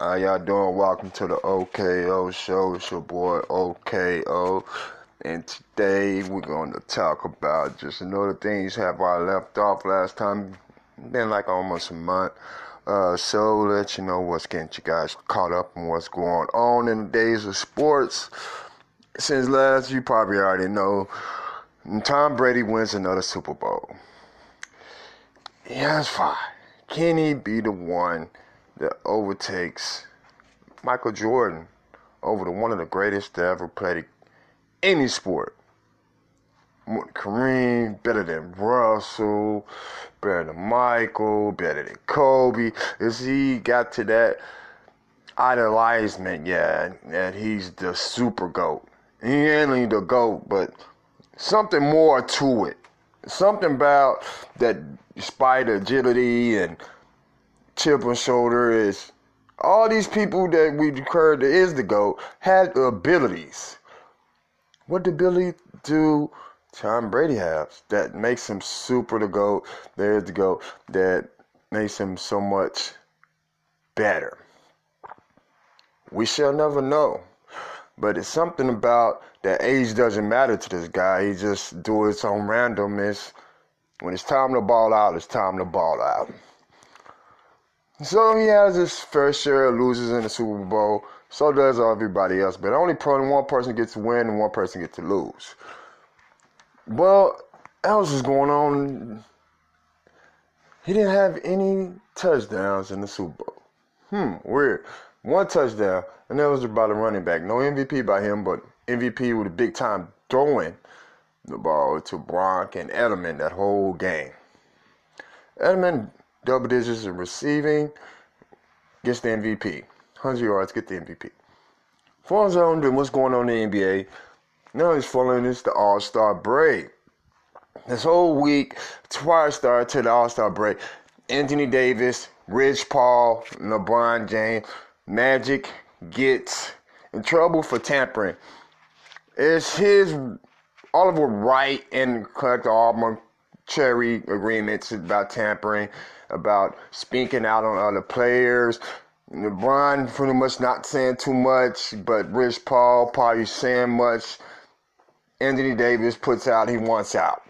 How y'all doing? Welcome to the OKO show. It's your boy OKO. And today we're going to talk about just another things have I left off last time. Been like almost a month. Uh, so let you know what's getting you guys caught up on what's going on in the days of sports. Since last, you probably already know, Tom Brady wins another Super Bowl. Yeah, that's fine. Can he be the one? That overtakes Michael Jordan over the one of the greatest to ever play any sport. Kareem, better than Russell, better than Michael, better than Kobe. Is he got to that idolizement, yeah, that he's the super GOAT. He ain't only the GOAT, but something more to it. Something about that spider agility and chip on shoulder is all these people that we declared is the GOAT had the abilities. What ability do Tom Brady have that makes him super the GOAT? There's the GOAT that makes him so much better. We shall never know. But it's something about that age doesn't matter to this guy. He just do it on randomness. When it's time to ball out, it's time to ball out. So he has his fair share of losers in the Super Bowl. So does everybody else. But only one person gets to win and one person gets to lose. Well, else is going on. He didn't have any touchdowns in the Super Bowl. Hmm, weird. One touchdown, and that was by the running back. No MVP by him, but MVP with a big time throwing the ball to Gronk and Edelman that whole game. Edelman double digits in receiving, gets the MVP. 100 yards, get the MVP. Falls on to what's going on in the NBA. Now he's following this the All Star break. This whole week, prior start to the All Star break, Anthony Davis, Rich Paul, LeBron James, Magic gets in trouble for tampering. It's his Oliver Wright and Collector Auburn cherry agreements about tampering about speaking out on other players. LeBron pretty much not saying too much, but Rich Paul probably saying much. Anthony Davis puts out he wants out.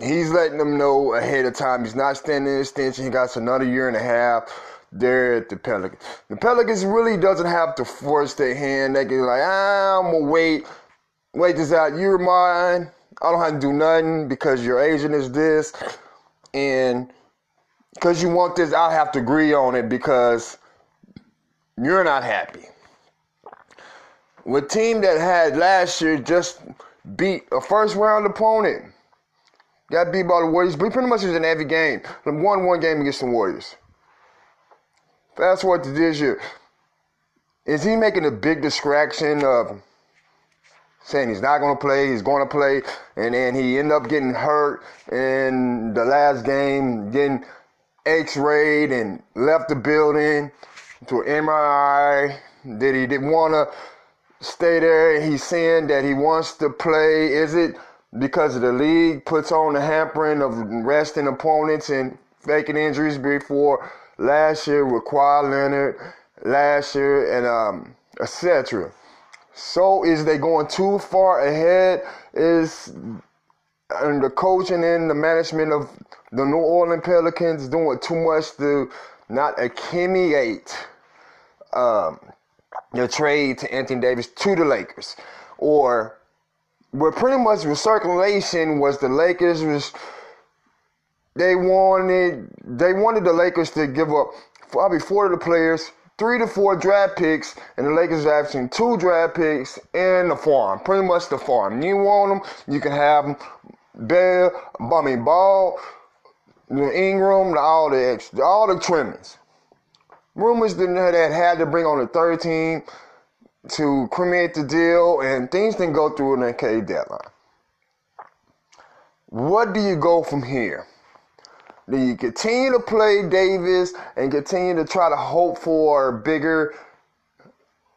He's letting them know ahead of time he's not standing an extension. He got another year and a half there at the Pelicans. The Pelicans really doesn't have to force their hand. They can like, ah, I'm gonna wait, wait this out. You're mine. I don't have to do nothing because your agent is this, and because you want this, I'll have to agree on it because you're not happy. With team that had last year just beat a first round opponent. Got beat by the Warriors, but pretty much was in every game. Won one game against the Warriors. Fast forward to this year. Is he making a big distraction of saying he's not going to play, he's going to play, and then he ended up getting hurt in the last game, getting x-rayed and left the building to an MRI that he didn't want to stay there. He's saying that he wants to play. Is it because the league puts on the hampering of resting opponents and faking injuries before last year with Kawhi Leonard, last year, and um, etc. So is they going too far ahead? Is and the coaching and the management of the New Orleans Pelicans doing too much to not accumulate um, the trade to Anthony Davis to the Lakers, or where pretty much recirculation was the Lakers was they wanted they wanted the Lakers to give up probably four of the players, three to four draft picks, and the Lakers asking two draft picks and the farm, pretty much the farm. You want them, you can have them. Bear, mean Ball, the Ingram, all the extra, all the trimmings. Rumors that that had to bring on the third team to create the deal, and things didn't go through in the K deadline. What do you go from here? Do you continue to play Davis and continue to try to hope for a bigger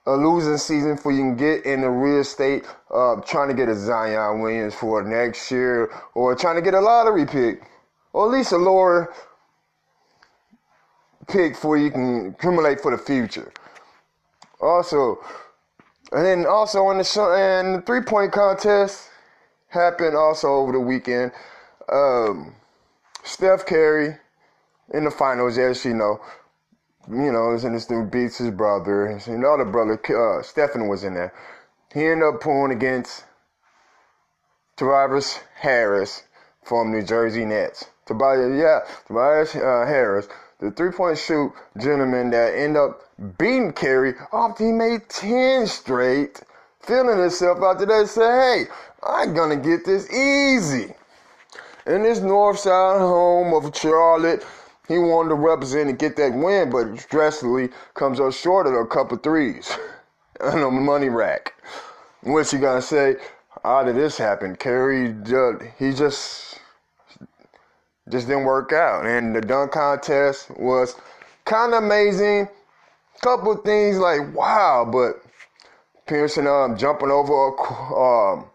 a losing season for you can get in the real estate of trying to get a Zion Williams for next year or trying to get a lottery pick? or at least a lower pick for you can accumulate for the future. Also, and then also in the and the three point contest happened also over the weekend. Um, Steph Curry in the finals, as you know, you know, and this dude beats his brother. And the other brother, uh, Stephen, was in there. He ended up pulling against Tobias Harris from New Jersey Nets. Tobias, yeah, Tobias uh, Harris, the three-point shoot gentleman that ended up beating Curry after he made 10 straight, feeling himself after that, say, hey, I'm gonna get this easy. In this north side home of Charlotte, he wanted to represent and get that win, but drastically comes up short of a couple threes on the money rack. What's he gonna say? How did this happen? Curry, he just just didn't work out, and the dunk contest was kind of amazing. Couple things like wow, but Pearson um jumping over a um,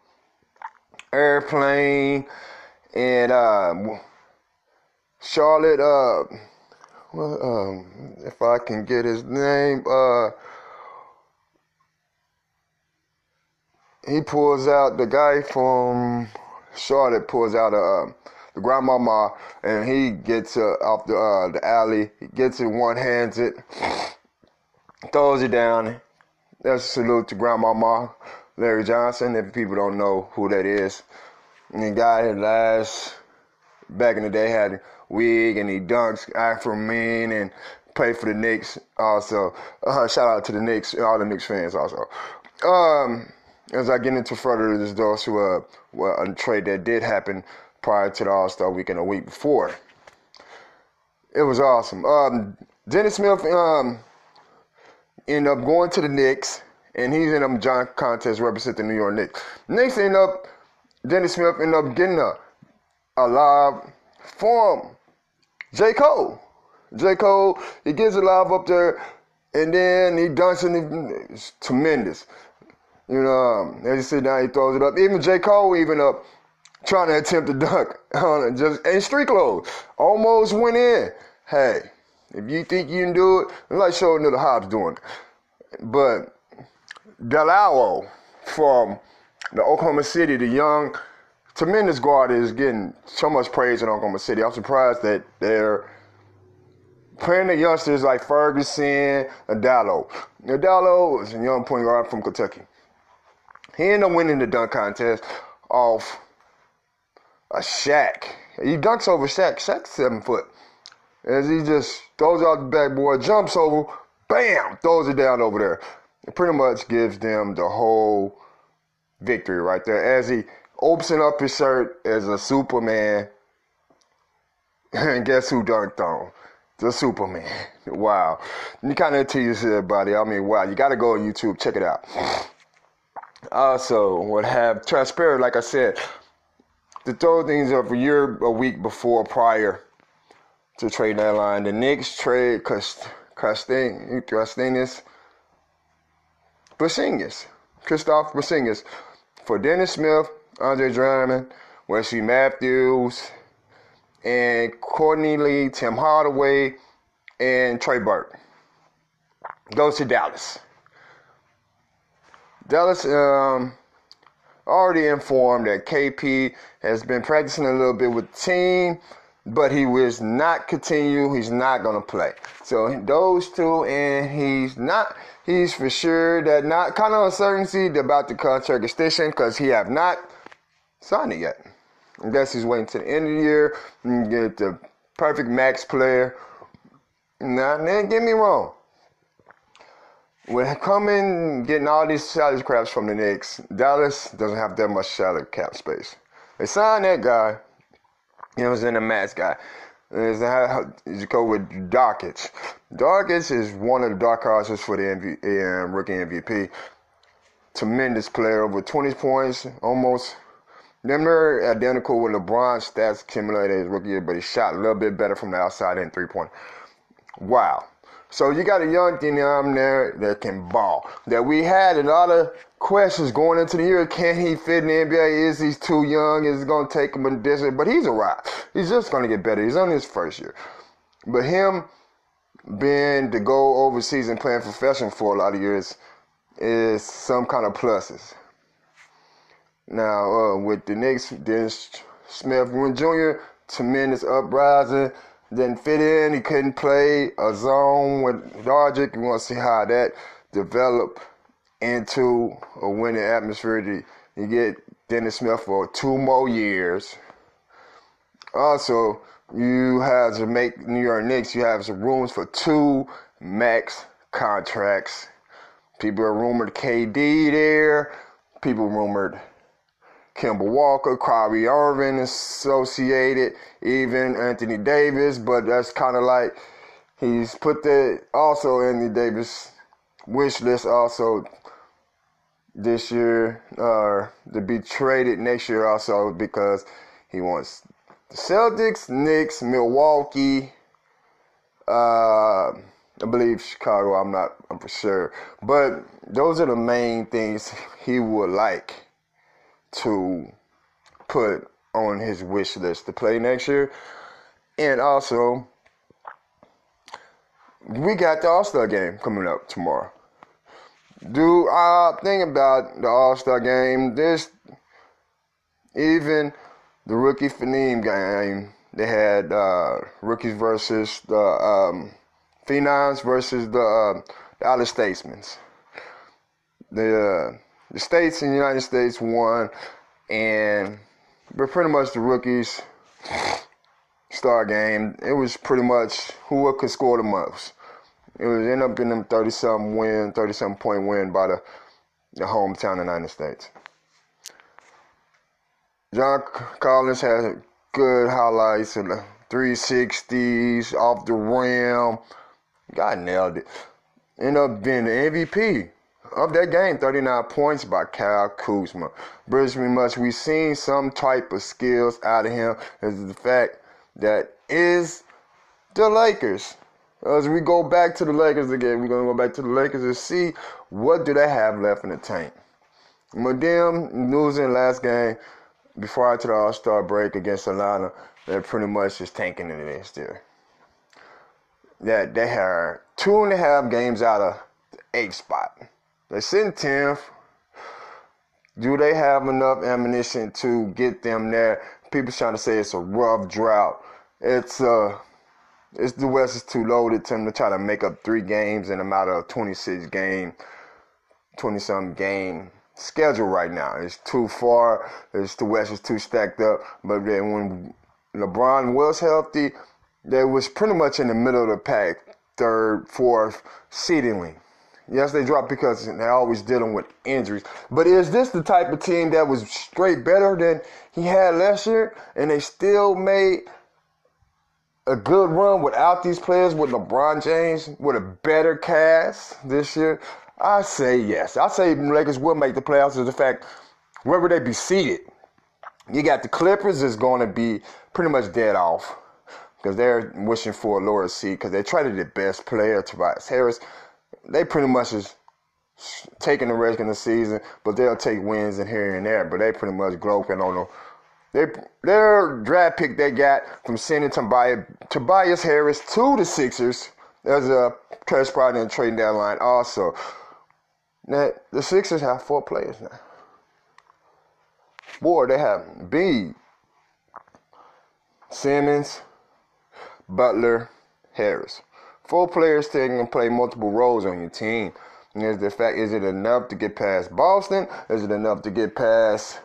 airplane and um Charlotte, uh, well, um, if I can get his name, uh, he pulls out the guy from Charlotte pulls out a uh, the grandmama and he gets uh, off the uh, the alley. He gets it one hands it, throws it down. That's a salute to grandmama Larry Johnson. If people don't know who that is, and the guy last back in the day had wig and he dunks Afro Man and played for the Knicks also. Uh, shout out to the Knicks, all the Knicks fans also. Um, as I get into further this those who uh, a trade that did happen prior to the All Star weekend a week before. It was awesome. Um, Dennis Smith um, ended up going to the Knicks, and he's in a John contest representing the New York Knicks. Knicks end up Dennis Smith ended up getting a a live form J. Cole. J. Cole, he gets it live up there, and then he dunks and it's tremendous. You know, um, as you sit down, he throws it up. Even J. Cole even up trying to attempt to dunk on it, just in street clothes. Almost went in. Hey, if you think you can do it, like showing the Hobbs doing it. But Diallo from the Oklahoma City, the young tremendous guard is getting so much praise in Oklahoma City. I'm surprised that they're playing the youngsters like Ferguson and Diallo. Diallo is a young point guard from Kentucky. He ended up winning the dunk contest off a Shaq. He dunks over Shaq. Shaq's seven foot. As he just throws out the backboard, jumps over, bam, throws it down over there. It pretty much gives them the whole victory right there. As he opens up his shirt as a Superman. And guess who dunked on? The Superman. Wow. You kind of tease everybody. I mean, wow. You got to go on YouTube. Check it out. Also, what have transparent, like I said, to throw things up a year, a week before, prior to trade deadline, the Knicks trade Kristaps Porzingis, Kristaps Porzingis, for Dennis Smith Andre Drummond, Wesley Matthews, and Courtney Lee, Tim Hardaway, and Trey Burke. Goes to Dallas. Dallas um, already informed that KP has been practicing a little bit with the team, but he was not continue. He's not to play. So those two, and he's not. He's for sure that not kind of uncertainty about the contract extension because he have not signed it yet. I guess he's waiting to the end of the year and get the perfect max player. Now, then get me wrong. When coming getting all these salary caps from the Knicks, Dallas doesn't have that much salary cap space. They signed that guy. He was in a guy. Is you go with Doncic. Doncic is one of the dark horses for the MV, uh, rookie MVP. Tremendous player, over 20 points, almost them are identical with LeBron stats accumulated his rookie year, but he shot a little bit better from the outside in three point. Wow. So you got a young thing there that can ball. That we had a lot of questions going into the year. Can he fit in the NBA? Is he too young? Is it to take him a distance? But he's a rock. He's just to get better. He's on his first year. But him being to go overseas and playing professional for a lot of years is some kind of pluses. Now, uh, with the Knicks, Dennis Smith Jr., tremendous uprising, didn't fit in. He couldn't play a zone with Logic. You want to see how that developed into a winning atmosphere. You get Dennis Smith for two more years. Also, you have to make New York Knicks, you have some rooms for two max contracts. People are rumored KD there. People rumored Kemba Walker, Kyrie Irving associated, even Anthony Davis, but that's kind of like he's put the also Anthony Davis wish list also this year uh, to be traded next year also because he wants the Celtics, Knicks, Milwaukee, uh, I believe Chicago. I'm not I'm for sure, but those are the main things he would like to put on his wish list to play next year. And also, we got the All Star game coming up tomorrow. Do I think about the All Star game? This, even the rookie Phenom game, they had uh, rookies versus the um, Phenoms versus the, uh, the Out of Statesmen. The uh, the states in the United States won, and but pretty much the rookies star game. It was pretty much who could score the most. It was end up getting them thirty something win, thirty something point win by the the hometown United States. John Collins had good highlights and the 360s off the rim. God nailed it. Ended up being the MVP of that game, 39 points by Kyle Kuzma. Pretty much we've seen some type of skills out of him is the fact that is the Lakers. As we go back to the Lakers again, we're gonna go back to the Lakers and see what do they have left in the tank. Them losing last game before to the All Star break against Atlanta, they're pretty much just tanking it in still. That they have two and a half games out of the eighth spot. They send 10th. Do they have enough ammunition to get them there? People trying to say it's a rough drought. It's uh it's the West is too loaded to them to try to make up three games in a matter of 26 game, 20 some game schedule right now. It's too far. It's the West is too stacked up. But then when LeBron was healthy, they was pretty much in the middle of the pack, third, fourth, seedingly. Yes, they dropped because they're always dealing with injuries. But is this the type of team that was straight better than he had last year, and they still made a good run without these players, with LeBron James, with a better cast this year? I say yes. I say Lakers will make the playoffs. Is the fact where would they be seated? You got the Clippers is going to be pretty much dead off because they're wishing for a lower seed because they traded the best player, Tobias Harris they pretty much is taking the risk in the season, but they'll take wins in here and there. But they pretty much groping on them. They their draft pick they got from sending Tobias, Tobias Harris to the Sixers. There's a cash prize in trading deadline also. Now the Sixers have four players now. Boy, they have B. Simmons, Butler, Harris. Four players taking and play multiple roles on your team. And is the fact, is it enough to get past Boston? Is it enough to get past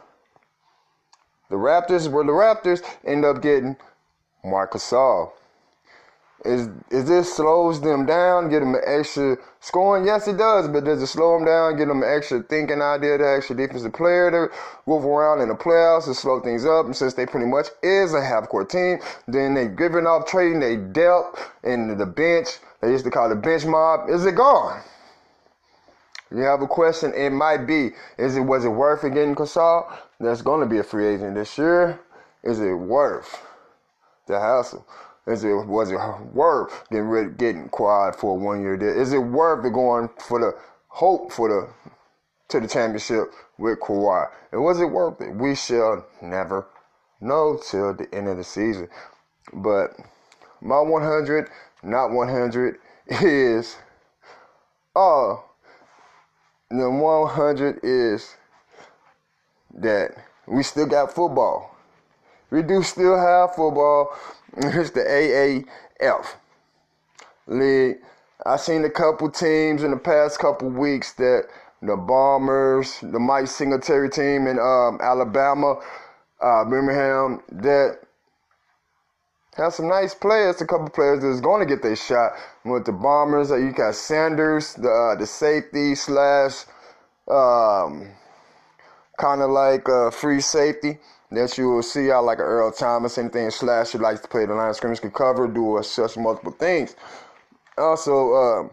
the Raptors? Where the Raptors end up getting Marcus Gasol. Is is this slows them down, get them an extra scoring? Yes, it does, but does it slow them down, get them an extra thinking idea, the extra defensive player to move around in the playoffs and slow things up? And since they pretty much is a half court team, then they giving off trading they dealt in the bench. They used to call it bench mob. Is it gone? You have a question? It might be. Is it was it worth it getting Gasol? That's going to be a free agent this year. Is it worth the hassle? Is it was it worth getting rid, getting quiet for a one year deal? Is it worth it going for the hope for the to the championship with Kawhi? And was it worth it? We shall never know till the end of the season. But my 100, not 100, is oh the 100 is that we still got football. We do still have football. It's the AAF league. I seen a couple teams in the past couple weeks that the Bombers, the Mike Singletary team in um, Alabama, uh, Birmingham, that have some nice players. A couple players that's going to get their shot. With the Bombers, uh, you got Sanders, the uh, the safety slash, um, kind of like a free safety that you will see out like Earl Thomas, anything slash who likes to play the line of scrimmage, can cover, do such multiple things. Also, uh,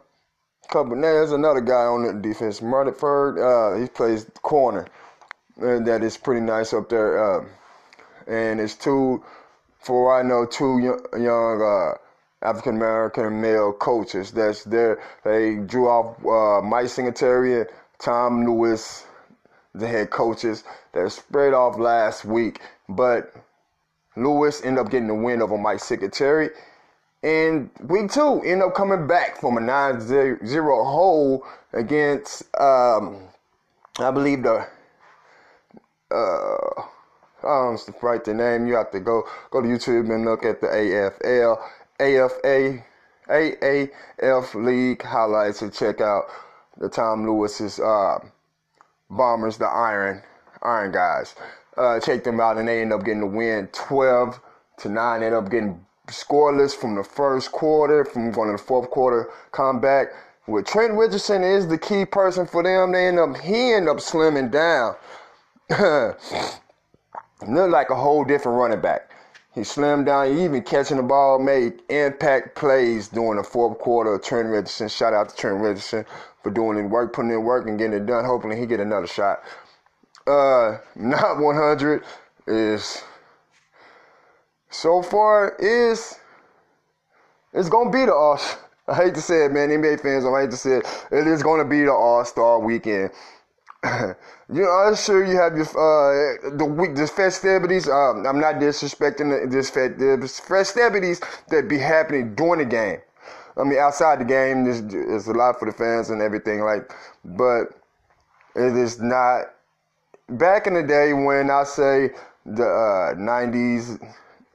couple there's another guy on the defense, Murderford. Uh, he plays corner, and that is pretty nice up there. Uh, and it's two, for I know, two young, young uh, African American male coaches. That's there. They drew off uh, Mike Singletary and Tom Lewis, the head coaches. that spread off last week, but Lewis ended up getting the win over Mike Singletary. And week two, end up coming back from a 9-0 hole against, um, I believe the, uh, I don't write the name. You have to go go to YouTube and look at the AFL, AFA, AAF League highlights and check out the Tom Lewis's uh, Bombers, the Iron Iron guys. Uh, check them out, and they end up getting the win, 12 to nine. End up getting scoreless from the first quarter, from going to the fourth quarter comeback. With Trent Richardson is the key person for them, they end up he end up slimming down. Look like a whole different running back. He slimmed down, he even catching the ball, made impact plays during the fourth quarter Trent Richardson. Shout out to Trent Richardson for doing the work, putting in work and getting it done. Hopefully he get another shot. Uh, not 100 is so far is it's gonna be the All. I hate to say it, man. NBA fans, I hate to say it. It is gonna be the All Star Weekend. you know, I'm sure you have your uh, the week, the festivities. Um, I'm not disrespecting the, this festivities that be happening during the game. I mean, outside the game, there's, there's a lot for the fans and everything like, but it is not. Back in the day when I say the uh, 90s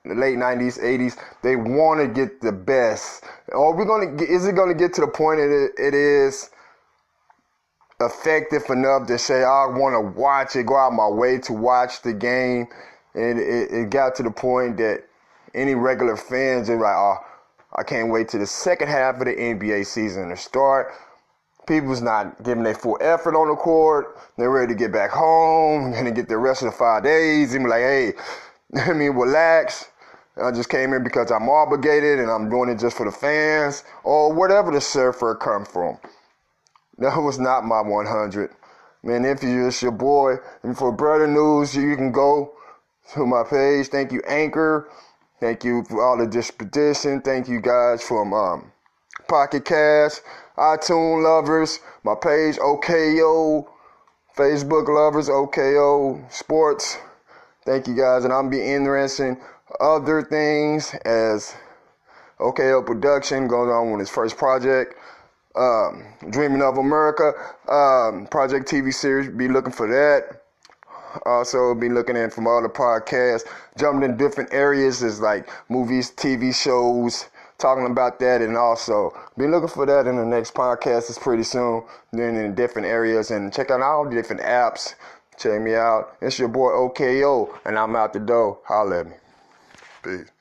the late 90s, 80s, they want to get the best. Are we going to, is it to get to the point that it is effective enough to say, I want to watch it, go out my way to watch the game? And it, it got to the point that any regular fans are like, oh, I can't wait to the second half of the NBA season to start. People's not giving their full effort on the court. They're ready to get back home and get the rest of the five days and be like, hey, I mean, relax. I just came here because I'm obligated and I'm doing it just for the fans or whatever the surfer come from. That was not my 100. Man, if you just your boy, and for brother news, you can go to my page. Thank you, Anchor. Thank you for all the disposition. Thank you guys from um, Pocket Cast, iTunes lovers, my page OKO, Facebook lovers OKO Sports. Thank you guys, and I'm be interested other things as OKO Production goes on with his first project. Um, Dreaming of America, um, Project TV series, be looking for that. Also, be looking in from all the podcasts, jumping in different areas is like movies, TV shows, talking about that, and also be looking for that in the next podcast. It's pretty soon. Then in different areas, and check out all the different apps. Check me out. It's your boy OKO, and I'm out the door. Holla at me. Peace.